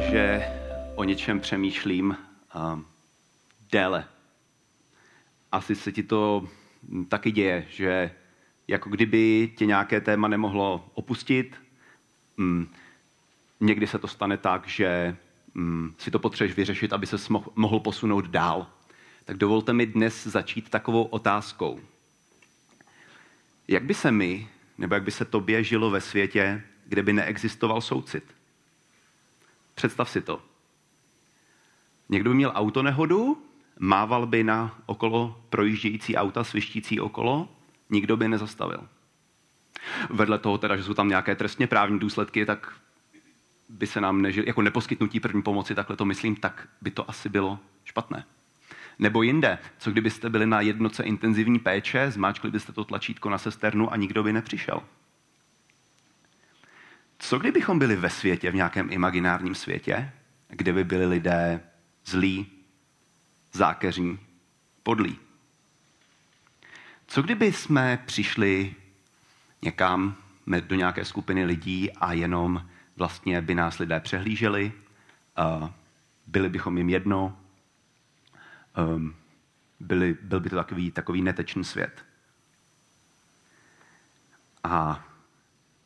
Že o něčem přemýšlím uh, déle asi se ti to taky děje, že jako kdyby tě nějaké téma nemohlo opustit. Mm, někdy se to stane tak, že mm, si to potřebuješ vyřešit, aby se mohl posunout dál. Tak dovolte mi dnes začít takovou otázkou. Jak by se mi, nebo jak by se tobě žilo ve světě, kde by neexistoval soucit? Představ si to. Někdo by měl autonehodu mával by na okolo projíždějící auta, svištící okolo, nikdo by nezastavil. Vedle toho teda, že jsou tam nějaké trestně právní důsledky, tak by se nám nežil, jako neposkytnutí první pomoci, takhle to myslím, tak by to asi bylo špatné. Nebo jinde, co kdybyste byli na jednoce intenzivní péče, zmáčkli byste to tlačítko na sesternu a nikdo by nepřišel. Co kdybychom byli ve světě, v nějakém imaginárním světě, kde by byli lidé zlí, zákeřní, podlí. Co kdyby jsme přišli někam do nějaké skupiny lidí a jenom vlastně by nás lidé přehlíželi, byli bychom jim jedno, um, byli, byl by to takový, takový netečný svět. A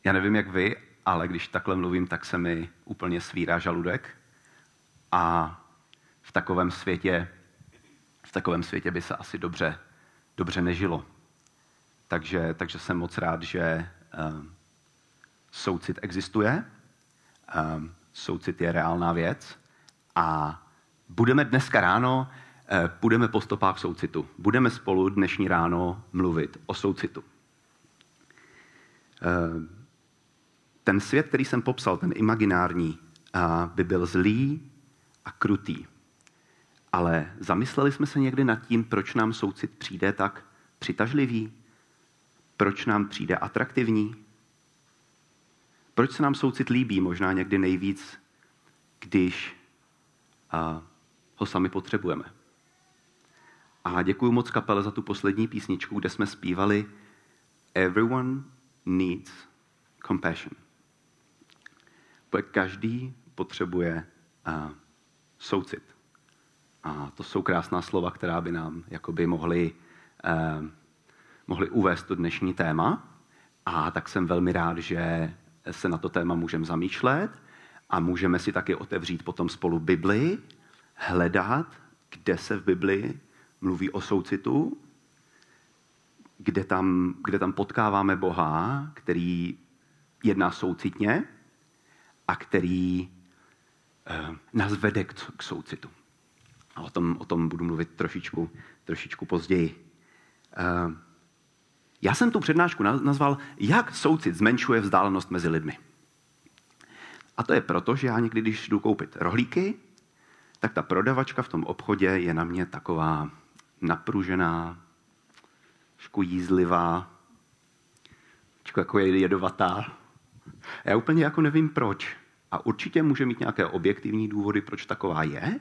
já nevím, jak vy, ale když takhle mluvím, tak se mi úplně svírá žaludek. A v takovém světě v takovém světě by se asi dobře, dobře nežilo. Takže, takže jsem moc rád, že uh, soucit existuje, uh, soucit je reálná věc a budeme dneska ráno, uh, půjdeme po stopách soucitu. Budeme spolu dnešní ráno mluvit o soucitu. Uh, ten svět, který jsem popsal, ten imaginární, by byl zlý a krutý. Ale zamysleli jsme se někdy nad tím, proč nám soucit přijde tak přitažlivý? Proč nám přijde atraktivní? Proč se nám soucit líbí možná někdy nejvíc, když a, ho sami potřebujeme? A děkuji moc kapele za tu poslední písničku, kde jsme zpívali Everyone needs compassion. Každý potřebuje a, soucit. A to jsou krásná slova, která by nám jakoby mohly, eh, mohly uvést to dnešní téma. A tak jsem velmi rád, že se na to téma můžeme zamýšlet a můžeme si taky otevřít potom spolu Bibli, hledat, kde se v Bibli mluví o soucitu, kde tam, kde tam potkáváme Boha, který jedná soucitně a který eh, nás vede k, k soucitu. A o tom, o tom budu mluvit trošičku, trošičku později. Uh, já jsem tu přednášku nazval Jak soucit zmenšuje vzdálenost mezi lidmi. A to je proto, že já někdy, když jdu koupit rohlíky, tak ta prodavačka v tom obchodě je na mě taková napružená, trošku jízlivá, trošku jako je jedovatá. Já úplně jako nevím proč. A určitě může mít nějaké objektivní důvody, proč taková je,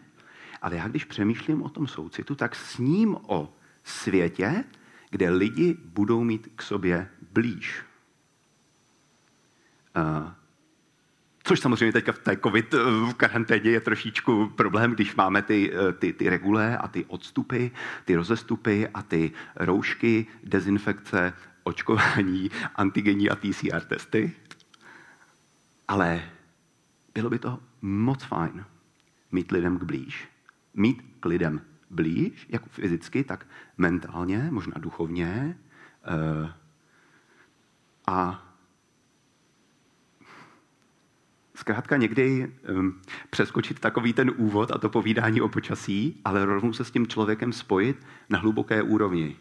ale já když přemýšlím o tom soucitu, tak s ním o světě, kde lidi budou mít k sobě blíž. Uh, Což samozřejmě teďka v té covid v karanténě je trošičku problém, když máme ty, eh, ty, ty regule a ty odstupy, ty rozestupy a ty roušky, dezinfekce, očkování, antigenní a TCR testy. Ale bylo by to moc fajn mít lidem k blíž mít k lidem blíž, jak fyzicky, tak mentálně, možná duchovně. Eh, a zkrátka někdy přeskočit takový ten úvod a to povídání o počasí, ale rovnou se s tím člověkem spojit na hluboké úrovni.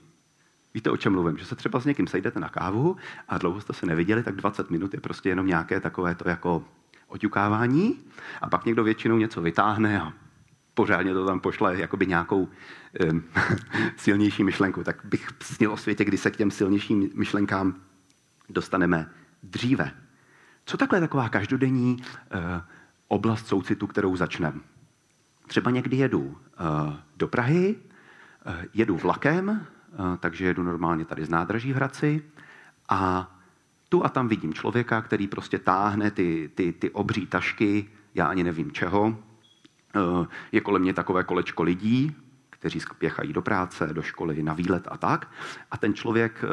Víte, o čem mluvím? Že se třeba s někým sejdete na kávu a dlouho jste se neviděli, tak 20 minut je prostě jenom nějaké takové to jako oťukávání a pak někdo většinou něco vytáhne a pořádně to tam pošle jakoby nějakou um, silnější myšlenku. Tak bych snil o světě, kdy se k těm silnějším myšlenkám dostaneme dříve. Co takhle taková každodenní uh, oblast soucitu, kterou začneme? Třeba někdy jedu uh, do Prahy, uh, jedu vlakem, takže jedu normálně tady z nádraží v Hradci a tu a tam vidím člověka, který prostě táhne ty, ty, ty obří tašky, já ani nevím čeho. Je kolem mě takové kolečko lidí, kteří spěchají do práce, do školy, na výlet a tak. A ten člověk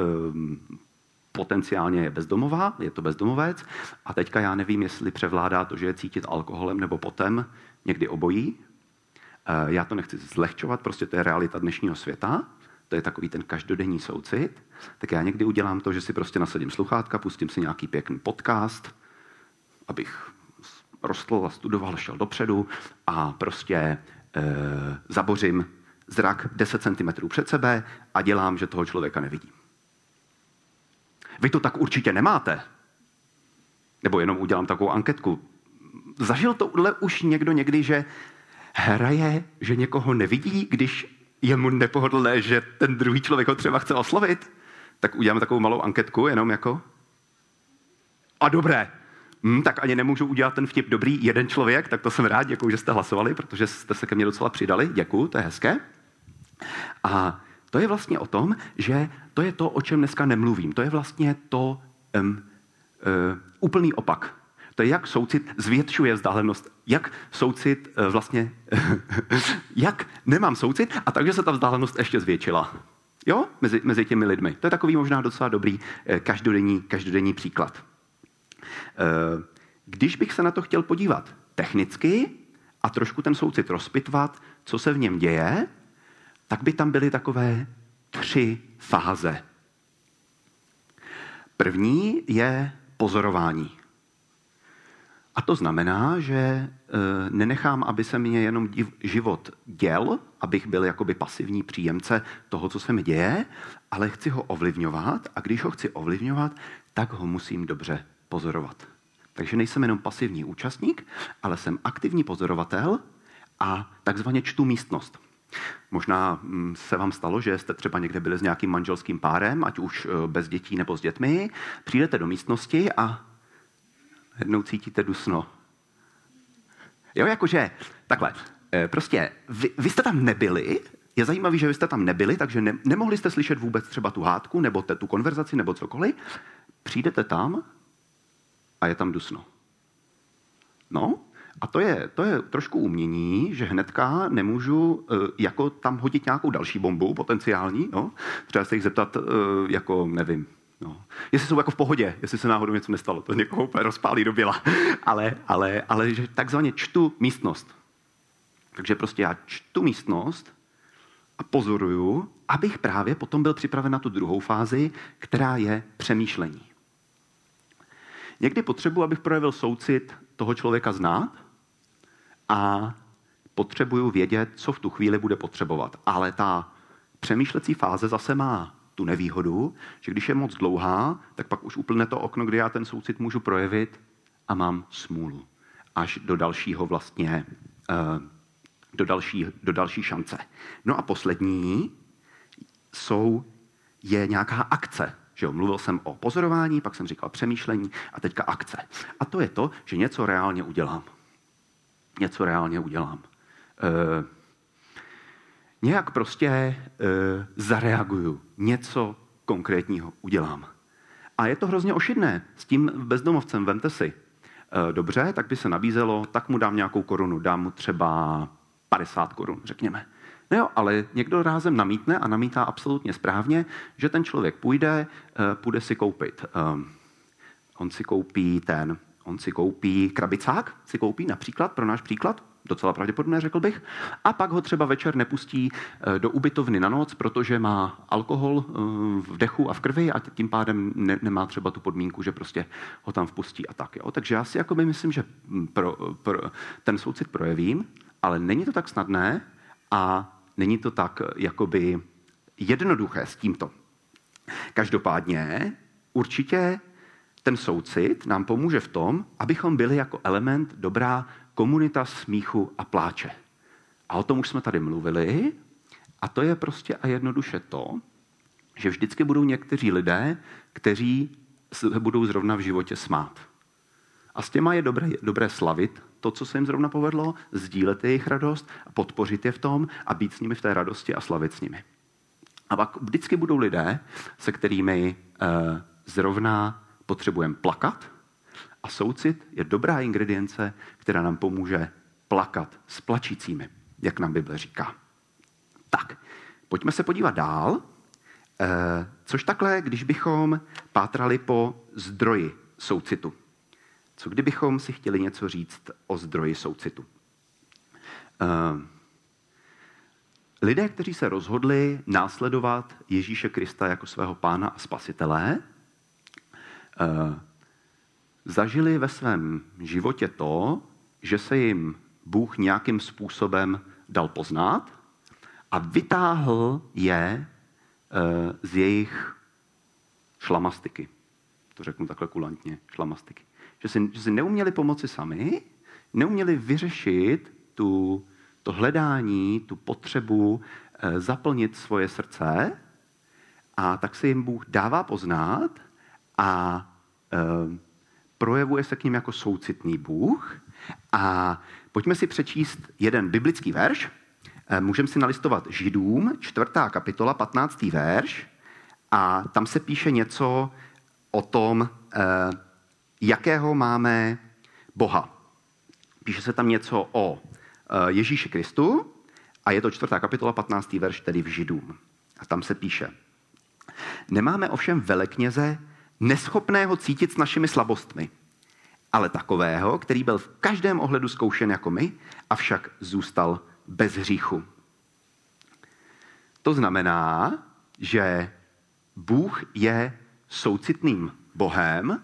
potenciálně je bezdomová, je to bezdomovec a teďka já nevím, jestli převládá to, že je cítit alkoholem nebo potem, někdy obojí. Eh, já to nechci zlehčovat, prostě to je realita dnešního světa, to je takový ten každodenní soucit, tak já někdy udělám to, že si prostě nasadím sluchátka, pustím si nějaký pěkný podcast, abych rostl a studoval, šel dopředu a prostě e, zabořím zrak 10 cm před sebe a dělám, že toho člověka nevidím. Vy to tak určitě nemáte. Nebo jenom udělám takovou anketku. Zažil tohle už někdo někdy, že hraje, že někoho nevidí, když je mu nepohodlné, že ten druhý člověk ho třeba chce oslovit? Tak uděláme takovou malou anketku, jenom jako. A dobré, Hmm, tak ani nemůžu udělat ten vtip dobrý jeden člověk, tak to jsem rád, děkuji, že jste hlasovali, protože jste se ke mně docela přidali. Děkuji, to je hezké. A to je vlastně o tom, že to je to, o čem dneska nemluvím. To je vlastně to um, uh, úplný opak. To je, jak soucit zvětšuje vzdálenost, jak soucit uh, vlastně, jak nemám soucit a takže se ta vzdálenost ještě zvětšila. Jo? Mezi, mezi těmi lidmi. To je takový možná docela dobrý uh, každodenní, každodenní příklad. Uh, když bych se na to chtěl podívat technicky a trošku ten soucit rozpitvat, co se v něm děje, tak by tam byly takové tři fáze. První je pozorování. A to znamená, že e, nenechám, aby se mě jenom život děl, abych byl jakoby pasivní příjemce toho, co se mi děje, ale chci ho ovlivňovat a když ho chci ovlivňovat, tak ho musím dobře pozorovat. Takže nejsem jenom pasivní účastník, ale jsem aktivní pozorovatel a takzvaně čtu místnost. Možná mm, se vám stalo, že jste třeba někde byli s nějakým manželským párem, ať už e, bez dětí nebo s dětmi, přijdete do místnosti a jednou cítíte dusno. Jo, jakože, takhle, e, prostě vy, vy jste tam nebyli, je zajímavé, že vy jste tam nebyli, takže ne, nemohli jste slyšet vůbec třeba tu hádku, nebo te, tu konverzaci, nebo cokoliv. Přijdete tam a je tam dusno. No, a to je, to je trošku umění, že hnedka nemůžu uh, jako tam hodit nějakou další bombu potenciální. No? Třeba se jich zeptat, uh, jako nevím, No. Jestli jsou jako v pohodě, jestli se náhodou něco nestalo, to někoho úplně rozpálí do běla. ale, ale, ale že takzvaně čtu místnost. Takže prostě já čtu místnost a pozoruju, abych právě potom byl připraven na tu druhou fázi, která je přemýšlení. Někdy potřebuji, abych projevil soucit toho člověka znát, a potřebuju vědět, co v tu chvíli bude potřebovat. Ale ta přemýšlecí fáze zase má tu nevýhodu, že když je moc dlouhá, tak pak už úplně to okno, kdy já ten soucit můžu projevit a mám smůlu. Až do dalšího vlastně, eh, do další, do další šance. No a poslední jsou, je nějaká akce. Že jo, mluvil jsem o pozorování, pak jsem říkal přemýšlení a teďka akce. A to je to, že něco reálně udělám něco reálně udělám. E, nějak prostě e, zareaguju, něco konkrétního udělám. A je to hrozně ošidné. S tím bezdomovcem, vemte si. E, dobře, tak by se nabízelo, tak mu dám nějakou korunu, dám mu třeba 50 korun, řekněme. No jo, ale někdo rázem namítne a namítá absolutně správně, že ten člověk půjde, půjde si koupit. On si koupí ten On si koupí krabicák, si koupí například, pro náš příklad, docela pravděpodobné, řekl bych, a pak ho třeba večer nepustí eh, do ubytovny na noc, protože má alkohol eh, v dechu a v krvi a tím pádem ne, nemá třeba tu podmínku, že prostě ho tam vpustí a tak. Jo. Takže já si jako myslím, že pro, pro, ten soucit projevím, ale není to tak snadné a není to tak jakoby jednoduché s tímto. Každopádně určitě ten soucit nám pomůže v tom, abychom byli jako element dobrá komunita smíchu a pláče. A o tom už jsme tady mluvili. A to je prostě a jednoduše to, že vždycky budou někteří lidé, kteří se budou zrovna v životě smát. A s těma je dobré, dobré slavit to, co se jim zrovna povedlo, sdílet jejich radost podpořit je v tom a být s nimi v té radosti a slavit s nimi. A pak vždycky budou lidé, se kterými eh, zrovna potřebujeme plakat a soucit je dobrá ingredience, která nám pomůže plakat s plačícími, jak nám Bible říká. Tak, pojďme se podívat dál. Eh, což takhle, když bychom pátrali po zdroji soucitu. Co kdybychom si chtěli něco říct o zdroji soucitu? Eh, lidé, kteří se rozhodli následovat Ježíše Krista jako svého pána a spasitele, eh, zažili ve svém životě to, že se jim Bůh nějakým způsobem dal poznat a vytáhl je eh, z jejich šlamastiky. To řeknu takhle kulantně, šlamastiky. Že si, že si neuměli pomoci sami, neuměli vyřešit tu, to hledání, tu potřebu eh, zaplnit svoje srdce a tak se jim Bůh dává poznat a e, projevuje se k ním jako soucitný Bůh. A pojďme si přečíst jeden biblický verš, Eh, můžeme si nalistovat Židům, čtvrtá kapitola, 15. verš, a tam se píše něco o tom, eh, jakého máme Boha. Píše se tam něco o eh, Ježíši Kristu a je to čtvrtá kapitola, 15. verš, tedy v Židům. A tam se píše. Nemáme ovšem velekněze neschopného cítit s našimi slabostmi, ale takového, který byl v každém ohledu zkoušen jako my, avšak zůstal bez hříchu. To znamená, že Bůh je soucitným Bohem,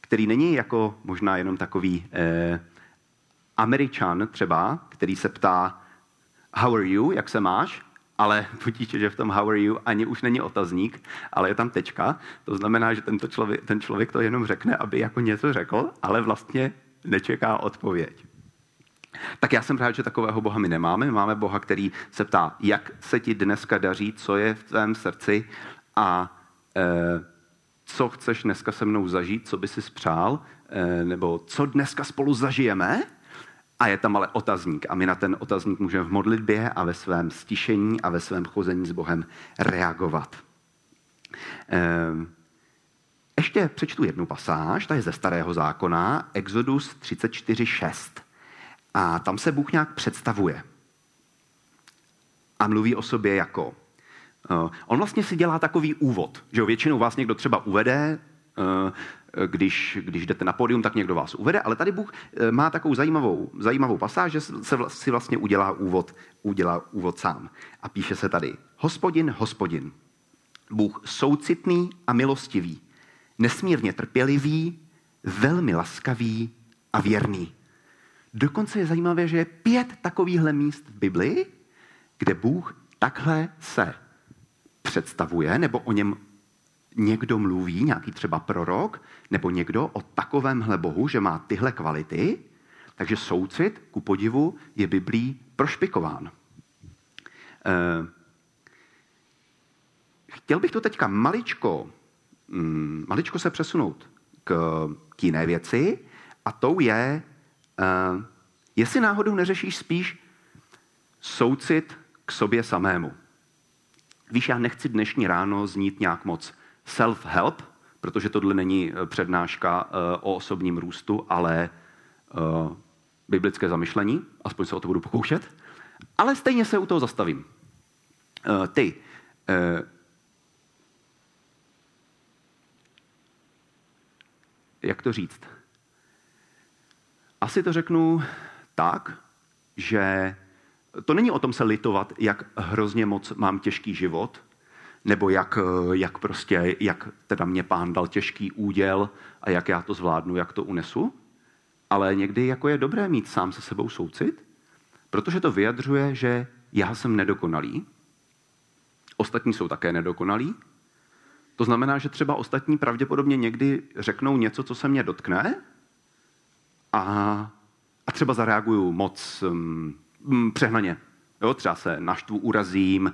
který není jako možná jenom takový eh, Američan třeba, který se ptá how are you, jak se máš, ale potíče, že v tom how are you ani už není otazník, ale je tam tečka. To znamená, že tento člověk, ten člověk to jenom řekne, aby jako něco řekl, ale vlastně nečeká odpověď. Tak já jsem rád, že takového Boha my nemáme. My máme Boha, který se ptá, jak se ti dneska daří, co je v tvém srdci a e, co chceš dneska se mnou zažít, co by si spřál, e, nebo co dneska spolu zažijeme. A je tam ale otazník. A my na ten otazník můžeme v modlitbě a ve svém stišení a ve svém chození s Bohem reagovat. E, ještě přečtu jednu pasáž, ta je ze Starého zákona, Exodus 34.6. A tam se Bůh nějak představuje. A mluví o sobě jako. Uh, on vlastně si dělá takový úvod, že většinou vás někdo třeba uvede, uh, když, když jdete na pódium, tak někdo vás uvede, ale tady Bůh uh, má takovou zajímavou, zajímavou pasáž, že se si vlastně udělá úvod, udělá úvod sám. A píše se tady, hospodin, hospodin, Bůh soucitný a milostivý, nesmírně trpělivý, velmi laskavý a věrný Dokonce je zajímavé, že je pět takovýchhle míst v Biblii, kde Bůh takhle se představuje, nebo o něm někdo mluví, nějaký třeba prorok, nebo někdo o takovémhle Bohu, že má tyhle kvality, takže soucit, ku podivu, je Biblí prošpikován. Eh, chtěl bych to teďka maličko, mm, maličko se přesunout k, k jiné věci, a tou je Uh, jestli náhodou neřešíš spíš soucit k sobě samému. Víš, já nechci dnešní ráno znít nějak moc self-help, protože tohle není eh, přednáška uh, o osobním růstu, ale uh, biblické zamyšlení, aspoň se o to budu pokoušet, ale stejně se u toho zastavím. Ty, jak to říct? Asi to řeknu tak, že to není o tom se litovat, jak hrozně moc mám těžký život, nebo jak, jak prostě, jak teda mě pán dal těžký úděl a jak já to zvládnu, jak to unesu. Ale někdy jako je dobré mít sám se sebou soucit, protože to vyjadřuje, že já jsem nedokonalý, ostatní jsou také nedokonalí, To znamená, že třeba ostatní pravděpodobně někdy řeknou něco, co se mě dotkne a, a třeba zareaguju moc um, přehnaně. Jo, třeba se naštvu, urazím,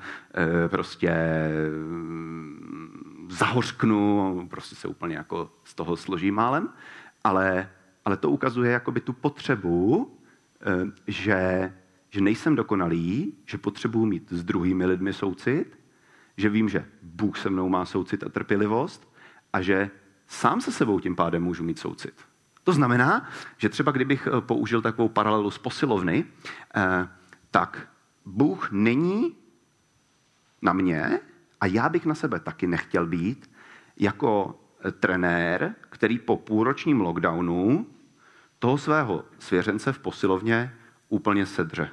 e, prostě mm, zahořknu, prostě se úplně jako z toho složím málem, ale, ale to ukazuje jakoby tu potřebu, e, že, že nejsem dokonalý, že potřebuji mít s druhými lidmi soucit, že vím, že Bůh se mnou má soucit a trpělivost a že sám se sebou tím pádem můžu mít soucit. To znamená, že třeba kdybych e, použil takovou paralelu z posilovny, tak Bůh není na mě a já bych na sebe taky nechtěl být jako eh, trenér, který po půlročním lockdownu toho svého svěřence v posilovně úplně sedře.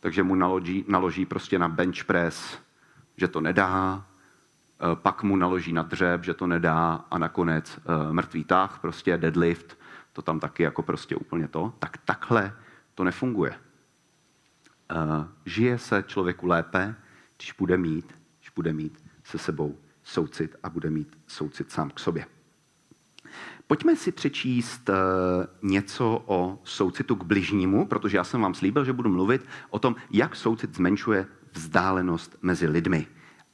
Takže mu naloží, naloží prostě na bench press, že to nedá, eh, pak mu naloží na dřeb, že to nedá a nakonec eh, mrtvý tah, prostě deadlift, to tam taky jako prostě úplně to. Tak takhle to nefunguje. Žije se člověku lépe, když bude mít, když bude mít se sebou soucit a bude mít soucit sám k sobě. Pojďme si přečíst eh, něco o soucitu k bližnímu, protože já jsem vám slíbil, že budu mluvit o tom, jak soucit zmenšuje vzdálenost mezi lidmi.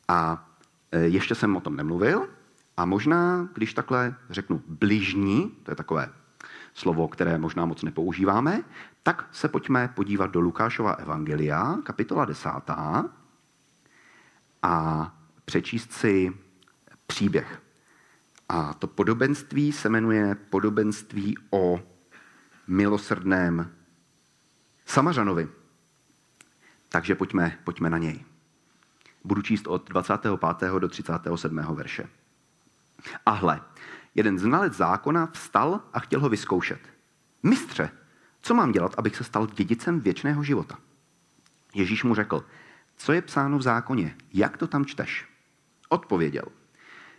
A eh, ještě jsem o tom nemluvil. A možná, když takhle řeknu bližní, to je takové slovo, které možná moc nepoužíváme, tak se pojďme podívat do Lukášova evangelia, kapitola desátá, a přečíst si příběh. A to podobenství se jmenuje podobenství o milosrdném Samařanovi. Takže pojďme, pojďme na něj. Budu číst od 25. do 37. verše. A hle, jeden znalec zákona vstal a chtěl ho vyzkoušet. Mistře, co mám dělat, abych se stal dědicem věčného života? Ježíš mu řekl, co je psáno v zákoně, jak to tam čteš? Odpověděl,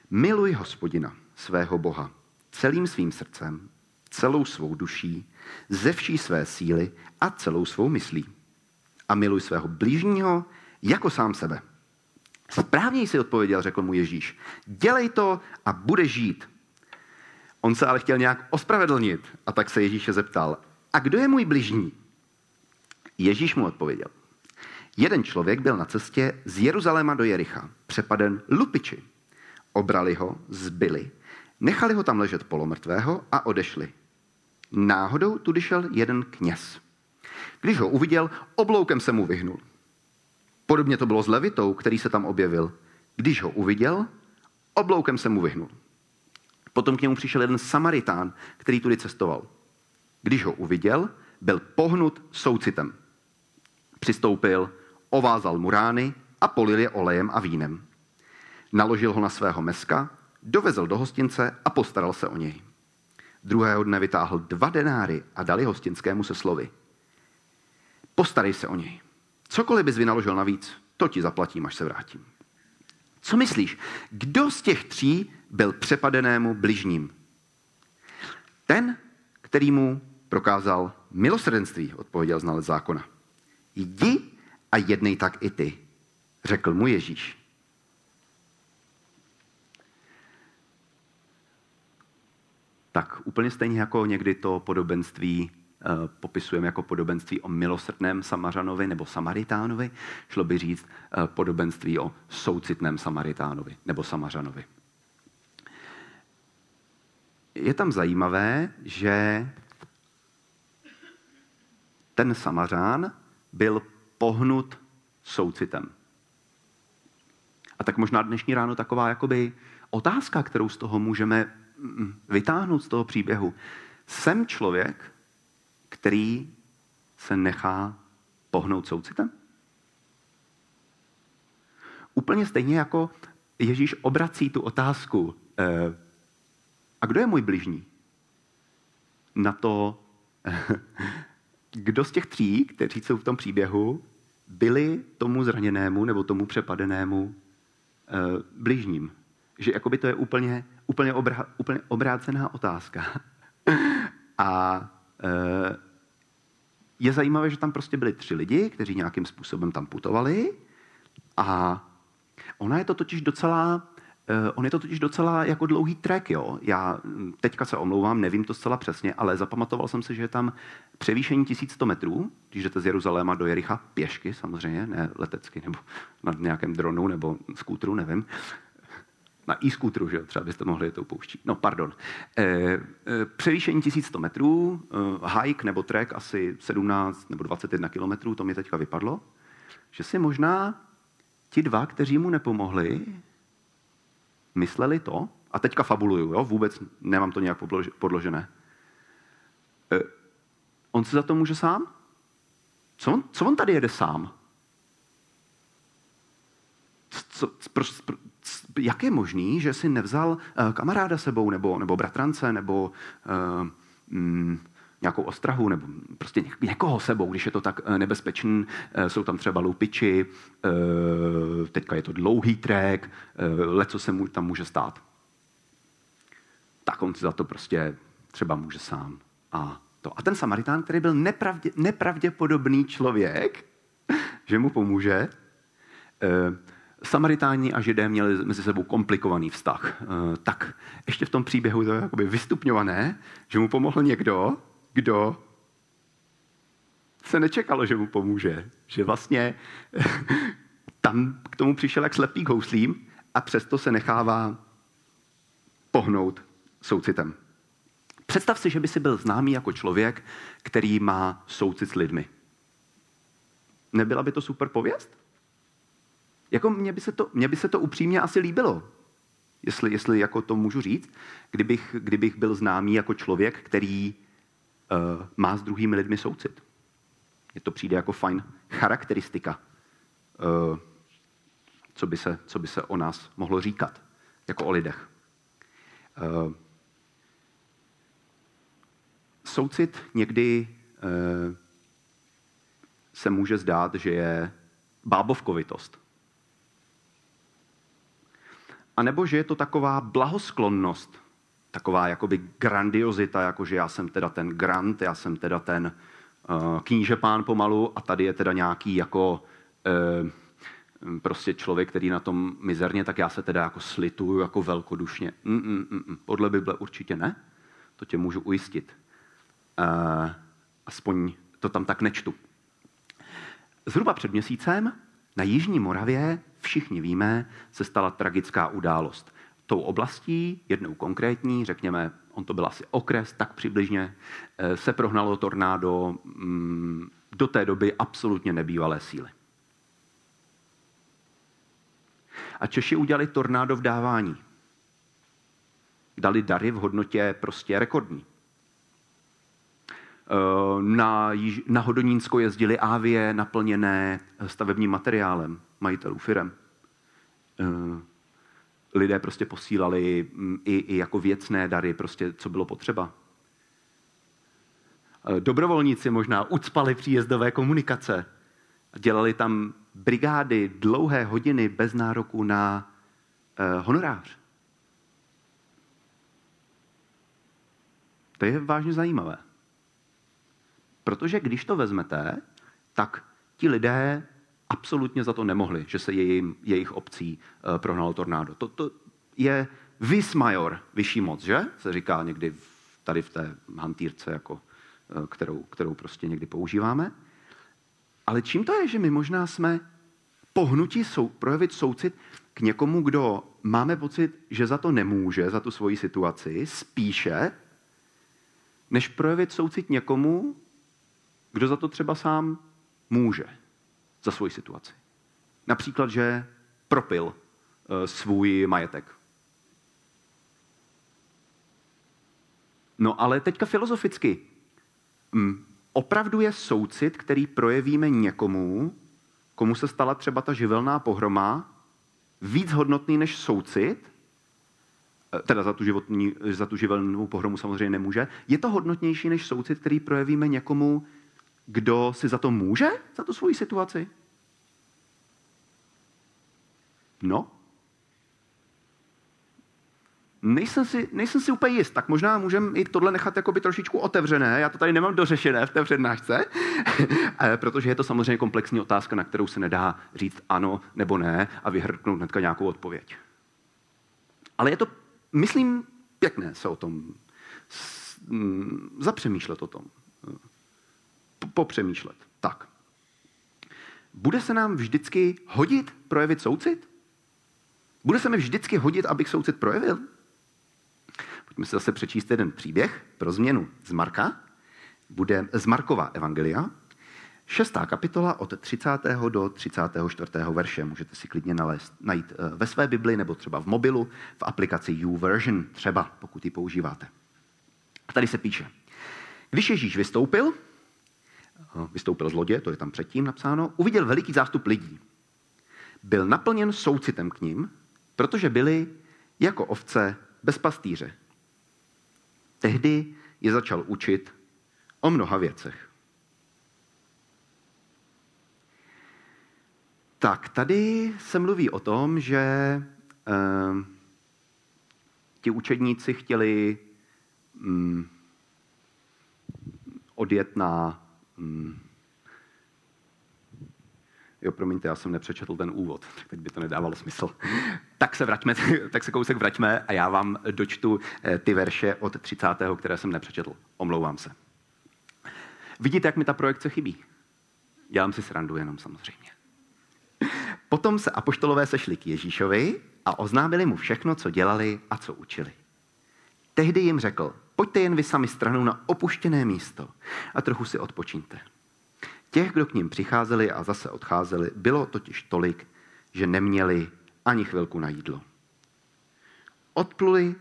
miluj hospodina, svého Boha, celým svým srdcem, celou svou duší, ze vší své síly a celou svou myslí. A miluj svého blížního jako sám sebe. Správně si odpověděl, řekl mu Ježíš. Dělej to a bude žít. On se ale chtěl nějak ospravedlnit a tak se Ježíše zeptal, a kdo je můj bližní? Ježíš mu odpověděl. Jeden člověk byl na cestě z Jeruzaléma do Jericha, přepaden lupiči. Obrali ho, zbyli, nechali ho tam ležet polomrtvého a odešli. Náhodou tudy šel jeden kněz. Když ho uviděl, obloukem se mu vyhnul. Podobně to bylo s Levitou, který se tam objevil. Když ho uviděl, obloukem se mu vyhnul. Potom k němu přišel jeden Samaritán, který tudy cestoval. Když ho uviděl, byl pohnut soucitem. Přistoupil, ovázal mu rány a polil je olejem a vínem. Naložil ho na svého meska, dovezl do hostince a postaral se o něj. Druhého dne vytáhl dva denáry a dali hostinskému se slovy. Postarej se o něj. Cokoliv bys vynaložil navíc, to ti zaplatím, až se vrátím. Co myslíš, kdo z těch tří byl přepadenému bližním? Ten, který mu prokázal milosrdenství, odpověděl znalec zákona. Jdi a jednej tak i ty, řekl mu Ježíš. Tak úplně stejně jako někdy to podobenství eh, popisujeme jako podobenství o milosrdném Samařanovi nebo Samaritánovi, šlo by říct eh, podobenství o soucitném Samaritánovi nebo Samařanovi. Je tam zajímavé, že ten Samařán byl pohnut soucitem. A tak možná dnešní ráno taková jakoby otázka, kterou z toho můžeme mm, vytáhnout z toho příběhu. Jsem člověk, který se nechá pohnout soucitem? Úplně stejně jako Ježíš obrací tu otázku, eh, a kdo je můj bližní? Na to, kdo z těch tří, kteří jsou v tom příběhu, byli tomu zraněnému nebo tomu přepadenému uh, bližním. Že jakoby to je úplně, úplně, obra, úplně obrácená otázka. A uh, je zajímavé, že tam prostě byli tři lidi, kteří nějakým způsobem tam putovali a ona je to totiž docela on je to totiž docela jako dlouhý trek, jo. Já hm, teďka se omlouvám, nevím to zcela přesně, ale zapamatoval jsem si, že je tam převýšení 1100 metrů, když jdete z Jeruzaléma do Jericha pěšky, samozřejmě, ne letecky, nebo na nějakém dronu, nebo skútru, nevím. Na e-skútru, že jo, třeba byste mohli to pouštět. No, pardon. E, e, převýšení 1100 metrů, e, hike nebo trek asi 17 nebo 21 kilometrů, to mi teďka vypadlo, že si možná ti dva, kteří mu nepomohli, mysleli to, a teďka fabuluju, jo? vůbec nemám to nějak podložené. E, on si za to může sám? Co on, co on tady jede sám? Co, pro, pro, jak je možný, že si nevzal uh, kamaráda sebou, nebo, nebo bratrance, nebo uh, mm, nějakou ostrahu nebo prostě někoho sebou, když je to tak eh, nebezpečný. Eh, jsou tam třeba loupiči, eh, teďka je to dlouhý trek, leco se mu tam může stát. Tak on si za to prostě třeba může sám. A, to. a ten Samaritán, který byl nepravdě, nepravděpodobný člověk, že mu pomůže, Samaritáni a Židé měli mezi sebou komplikovaný vztah. Tak ještě v tom příběhu to je jakoby vystupňované, že mu pomohl někdo, kdo se nečekalo, že mu pomůže. Že vlastně tam k tomu přišel jak slepý houslím a přesto se nechává pohnout soucitem. Představ si, že by si byl známý jako člověk, který má soucit s lidmi. Nebyla by to super pověst? Jako mně by se to, mně by se to upřímně asi líbilo, jestli, jestli jako to můžu říct, kdybych, kdybych byl známý jako člověk, který má s druhými lidmi soucit. Mně to přijde jako fajn charakteristika, uh, co, by se, co by se o nás mohlo říkat, jako o lidech. Uh, soucit někdy se může zdát, že je bábovkovitost. A nebo že je to taková blahosklonnost, taková jakoby grandiozita, jako že já jsem teda ten grant, já jsem teda ten uh, kníže pán pomalu a tady je teda nějaký jako uh, prostě člověk, který na tom mizerně, tak já se teda jako slituju jako velkodušně. Mm, mm, mm, mm. Podle Bible určitě ne, to tě můžu ujistit. Uh, aspoň to tam tak nečtu. Zhruba před měsícem na Jižní Moravě, všichni víme, se stala tragická událost tou oblastí, jednou konkrétní, řekněme, on to byl asi okres, tak přibližně, eh, se prohnalo tornádo mm, do té doby absolutně nebývalé síly. A Češi udělali tornádo v dávání. Dali dary v hodnotě prostě rekordní. Eh, na, na Hodonínsko jezdili ávie naplněné stavebním materiálem majitelů firem. Eh, lidé prostě posílali mm, i, i jako věcné dary, prostě co bylo potřeba. E, dobrovolníci možná ucpali příjezdové komunikace. Dělali tam brigády, dlouhé hodiny bez nároku na eh, honorář. To je vážně zajímavé. Protože když to vezmete, tak ti lidé absolutně za to nemohli, že se jejím, jejich obcí uh, prohnalo tornádo. To, to je vis major, vyšší moc, že? Se říká někdy v, tady v té hantýrce, jako, uh, kterou, kterou prostě někdy používáme. Ale čím to je, že my možná jsme pohnutí sou, projevit soucit k někomu, kdo máme pocit, že za to nemůže, za tu svoji situaci, spíše, než projevit soucit někomu, kdo za to třeba sám může za svoji situaci. Například, že propil eh, svůj majetek. No ale teďka filozoficky. Mm, opravdu je soucit, který projevíme někomu, komu se stala třeba ta živelná pohroma, víc hodnotný než soucit, eh, teda za tu, životní, za tu živelnou pohromu samozřejmě nemůže, je to hodnotnější než soucit, který projevíme někomu, kdo si za to může, za tu svoji situaci? No, Nejsem si, nejsem si úplně jist, tak možná můžeme i tohle nechat jakoby trošičku otevřené. Já to tady nemám dořešené v té přednášce, eh, protože je to samozřejmě komplexní otázka, na kterou se nedá říct ano nebo ne a vyhrknout hnedka nějakou odpověď. Ale je to, myslím, pěkné se o tom mm, zapřemýšlet o tom. Popřemýšlet. Tak. Bude se nám vždycky hodit projevit soucit? Bude se mi vždycky hodit, abych soucit projevil? Pojďme si zase přečíst jeden příběh pro změnu z Marka. Bude z Markova Evangelia, šestá kapitola od 30. do 34. verše. Můžete si klidně nalézt, najít eh, ve své Bibli nebo třeba v mobilu v aplikaci YouVersion, třeba pokud ji používáte. A tady se píše. Když Ježíš vystoupil, vystoupil z lodě, to je tam předtím napsáno, uviděl veliký zástup lidí. Byl naplněn soucitem k ním, protože byli jako ovce bez pastýře. Tehdy je začal učit o mnoha věcech. Tak, tady se mluví o tom, že eh, ti učedníci chtěli mm, odjet na mm, Jo, promiňte, já jsem nepřečetl ten úvod, tak teď by to nedávalo smysl. tak se vraťme, tak se kousek vraťme a já vám dočtu eh, ty verše od 30. které jsem nepřečetl. Omlouvám se. Vidíte, jak mi ta projekce chybí? Dělám si srandu jenom samozřejmě. Potom se apoštolové sešli k Ježíšovi a oznámili mu všechno, co dělali a co učili. Tehdy jim řekl, pojďte jen vy sami stranou na opuštěné místo a trochu si odpočíňte. Těch, kdo k ním přicházeli a zase odcházeli, bylo totiž tolik, že neměli ani chvilku na jídlo. Odpluli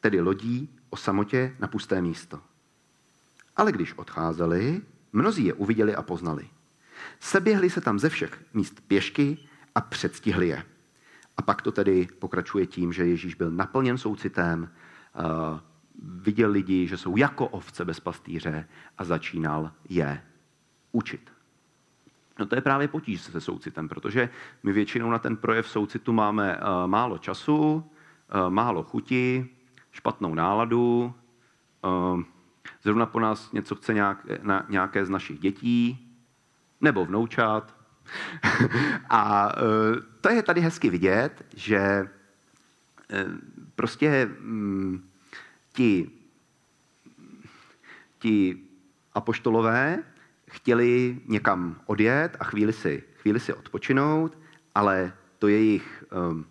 tedy lodí o samotě na pusté místo. Ale když odcházeli, mnozí je uviděli a poznali. Seběhli se tam ze všech míst pěšky a předstihli je. A pak to tedy pokračuje tím, že Ježíš byl naplněn soucitem, viděl lidi, že jsou jako ovce bez pastýře a začínal je učit. No to je právě potíž se soucitem, protože my většinou na ten projev soucitu máme uh, málo času, uh, málo chuti, špatnou náladu, uh, zrovna po nás něco chce nějak, na, nějaké z našich dětí, nebo vnoučat. A to je tady hezky vidět, že prostě um, ti, ti apoštolové chtěli někam odjet a chvíli si, chvíli si odpočinout, ale to jejich um,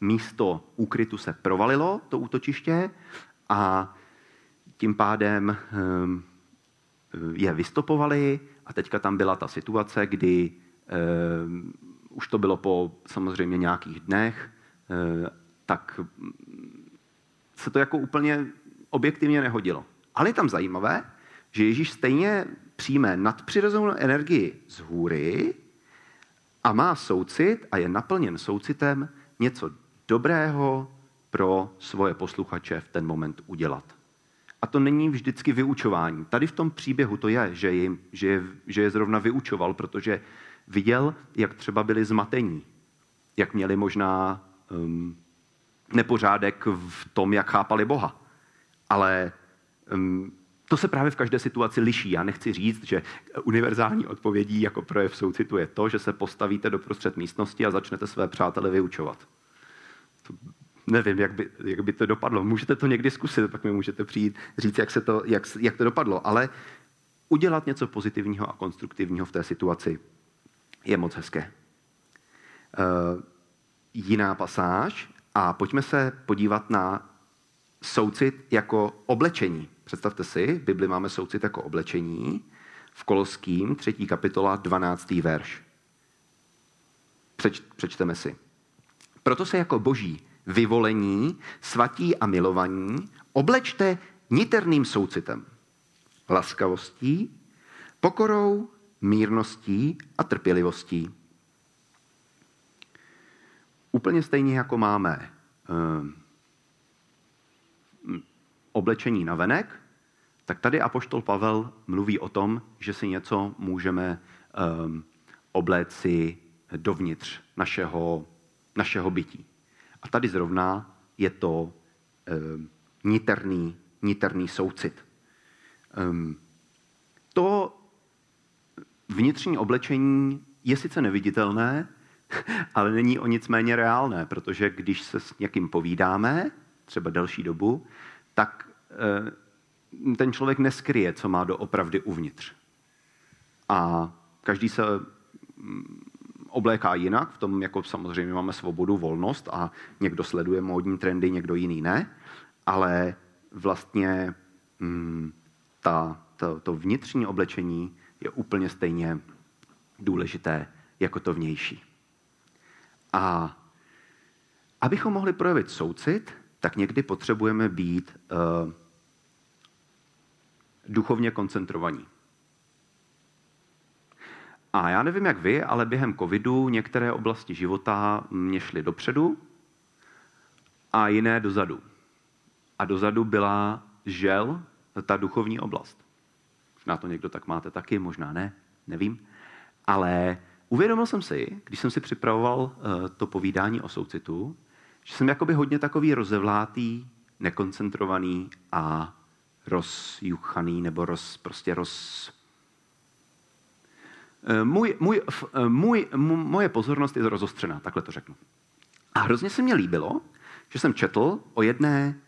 místo úkrytu se provalilo, to útočiště, a tím pádem um, je vystopovali a teďka tam byla ta situace, kdy um, už to bylo po samozřejmě nějakých dnech, um, tak se to jako úplně objektivně nehodilo. Ale je tam zajímavé, že Ježíš stejně přijme nadpřirozenou energii z hůry a má soucit a je naplněn soucitem něco dobrého pro svoje posluchače v ten moment udělat. A to není vždycky vyučování. Tady v tom příběhu to je, že je, že je, že je zrovna vyučoval, protože viděl, jak třeba byli zmatení, jak měli možná um, nepořádek v tom, jak chápali Boha. Ale um, to se právě v každé situaci liší. Já nechci říct, že univerzální odpovědí jako projev soucitu je to, že se postavíte do prostřed místnosti a začnete své přátele vyučovat. To nevím, jak by, jak by to dopadlo. Můžete to někdy zkusit, pak mi můžete přijít říct, jak, se to, jak, jak to dopadlo. Ale udělat něco pozitivního a konstruktivního v té situaci je moc hezké. Uh, jiná pasáž a pojďme se podívat na soucit jako oblečení. Představte si, v Bibli máme soucit jako oblečení, v Koloským, třetí kapitola, 12. verš. Přeč, přečteme si. Proto se jako boží vyvolení, svatí a milovaní oblečte niterným soucitem, laskavostí, pokorou, mírností a trpělivostí. Úplně stejně jako máme um, oblečení na venek, tak tady apoštol Pavel mluví o tom, že si něco můžeme um, obléci dovnitř našeho, našeho bytí. A tady zrovna je to um, niterný, niterný soucit. Um, to vnitřní oblečení je sice neviditelné, ale není o nic méně reálné, protože když se s někým povídáme, třeba delší dobu, tak eh, ten člověk neskryje, co má doopravdy uvnitř. A každý se mm, obléká jinak, v tom jako samozřejmě máme svobodu, volnost a někdo sleduje módní trendy, někdo jiný ne, ale vlastně mm, ta, to, to vnitřní oblečení je úplně stejně důležité jako to vnější. A abychom mohli projevit soucit, tak někdy potřebujeme být uh, duchovně koncentrovaní. A já nevím, jak vy, ale během covidu některé oblasti života mě šly dopředu a jiné dozadu. A dozadu byla žel ta duchovní oblast. Možná to někdo tak máte taky, možná ne, nevím. Ale uvědomil jsem si, když jsem si připravoval uh, to povídání o soucitu, že jsem jakoby hodně takový rozevlátý, nekoncentrovaný a rozjuchaný nebo roz, prostě roz, Eh, můj, můj, eh, můj, moje pozornost je rozostřená, takhle to řeknu. A hrozně se mi líbilo, že jsem četl o jedné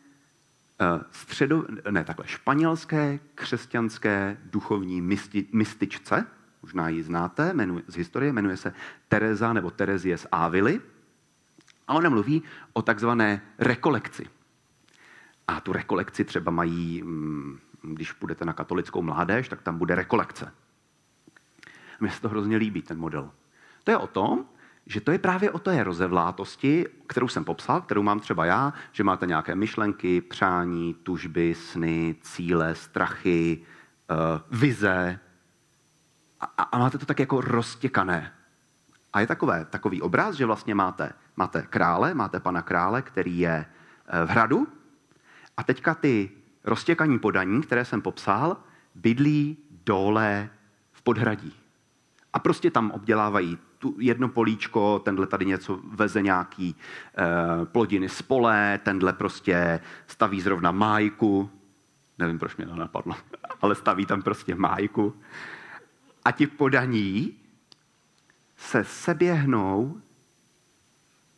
středo, ne takhle, španělské křesťanské duchovní mysti, mystičce, možná ji znáte jmenuje, z historie, jmenuje se Teresa nebo Terezie z Ávily. A ona mluví o takzvané rekolekci. A tu rekolekci třeba mají, mm, když půjdete na katolickou mládež, tak tam bude rekolekce. Mně se to hrozně líbí, ten model. To je o tom, že to je právě o té rozevlátosti, kterou jsem popsal, kterou mám třeba já, že máte nějaké myšlenky, přání, tužby, sny, cíle, strachy, uh, vize a, a máte to tak jako roztěkané. A je takové, takový obraz, že vlastně máte, máte krále, máte pana krále, který je eh, v hradu a teďka ty roztěkaní podaní, které jsem popsal, bydlí dole v podhradí. A prostě tam obdělávají tu jedno políčko, tenhle tady něco veze nějaký e, plodiny z pole, tenhle prostě staví zrovna májku, nevím, proč mě to napadlo, ale staví tam prostě májku. A ti podaní se seběhnou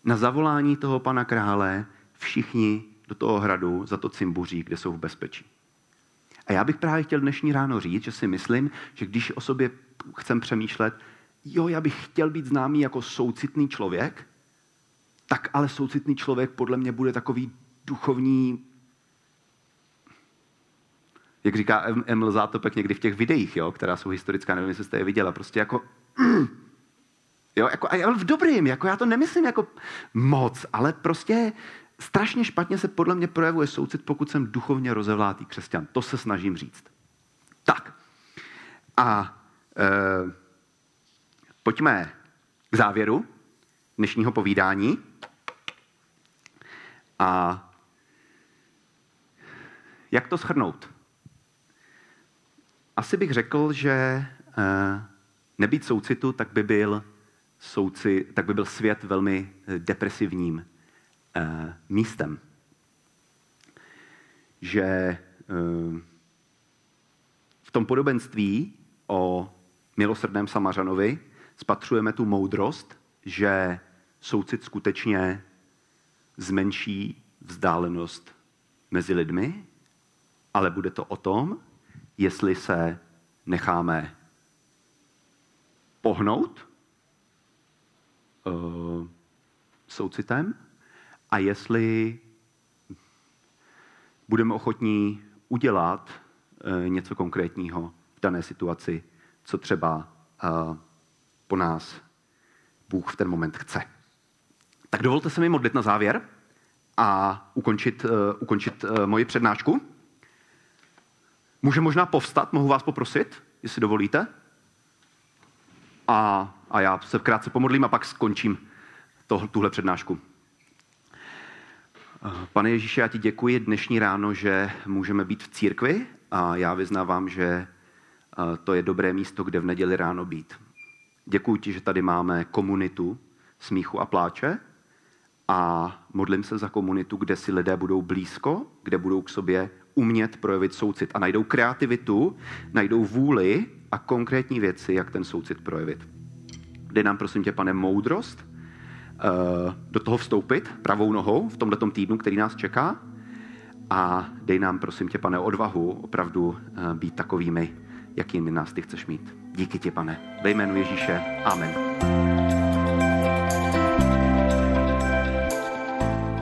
na zavolání toho pana krále všichni do toho hradu za to cimbuří, kde jsou v bezpečí. A já bych právě chtěl dnešní ráno říct, že si myslím, že když o sobě chcem přemýšlet, jo, já bych chtěl být známý jako soucitný člověk, tak ale soucitný člověk podle mě bude takový duchovní, jak říká Emil Zátopek někdy v těch videích, jo, která jsou historická, nevím, jestli jste je viděla, prostě jako, jo, jako, a v dobrým, jako já to nemyslím jako moc, ale prostě strašně špatně se podle mě projevuje soucit, pokud jsem duchovně rozevlátý křesťan. To se snažím říct. Tak. A e, pojďme k závěru dnešního povídání. A jak to shrnout? Asi bych řekl, že e, nebýt soucitu, tak by byl, souci, tak by byl svět velmi depresivním Eh, místem. Že eh, v tom podobenství o milosrdném Samařanovi spatřujeme tu moudrost, že soucit skutečně zmenší vzdálenost mezi lidmi, ale bude to o tom, jestli se necháme pohnout uh, soucitem, a jestli budeme ochotní udělat eh, něco konkrétního v dané situaci, co třeba eh, po nás Bůh v ten moment chce. Tak dovolte se mi modlit na závěr a ukončit, uh, ukončit uh, moji přednášku. Může možná povstat, mohu vás poprosit, jestli dovolíte. A, a já se krátce pomodlím a pak skončím to, tuhle přednášku. Pane Ježíši, já ti děkuji dnešní ráno, že můžeme být v církvi a já vyznávám, že to je dobré místo, kde v neděli ráno být. Děkuji ti, že tady máme komunitu smíchu a pláče a modlím se za komunitu, kde si lidé budou blízko, kde budou k sobě umět projevit soucit a najdou kreativitu, najdou vůli a konkrétní věci, jak ten soucit projevit. Dej nám, prosím tě, pane, moudrost, do toho vstoupit pravou nohou v tomto týdnu, který nás čeká. A dej nám, prosím tě, pane, odvahu opravdu eh, být takovými, jakými nás ty chceš mít. Díky ti, pane. Ve jménu Ježíše. Amen.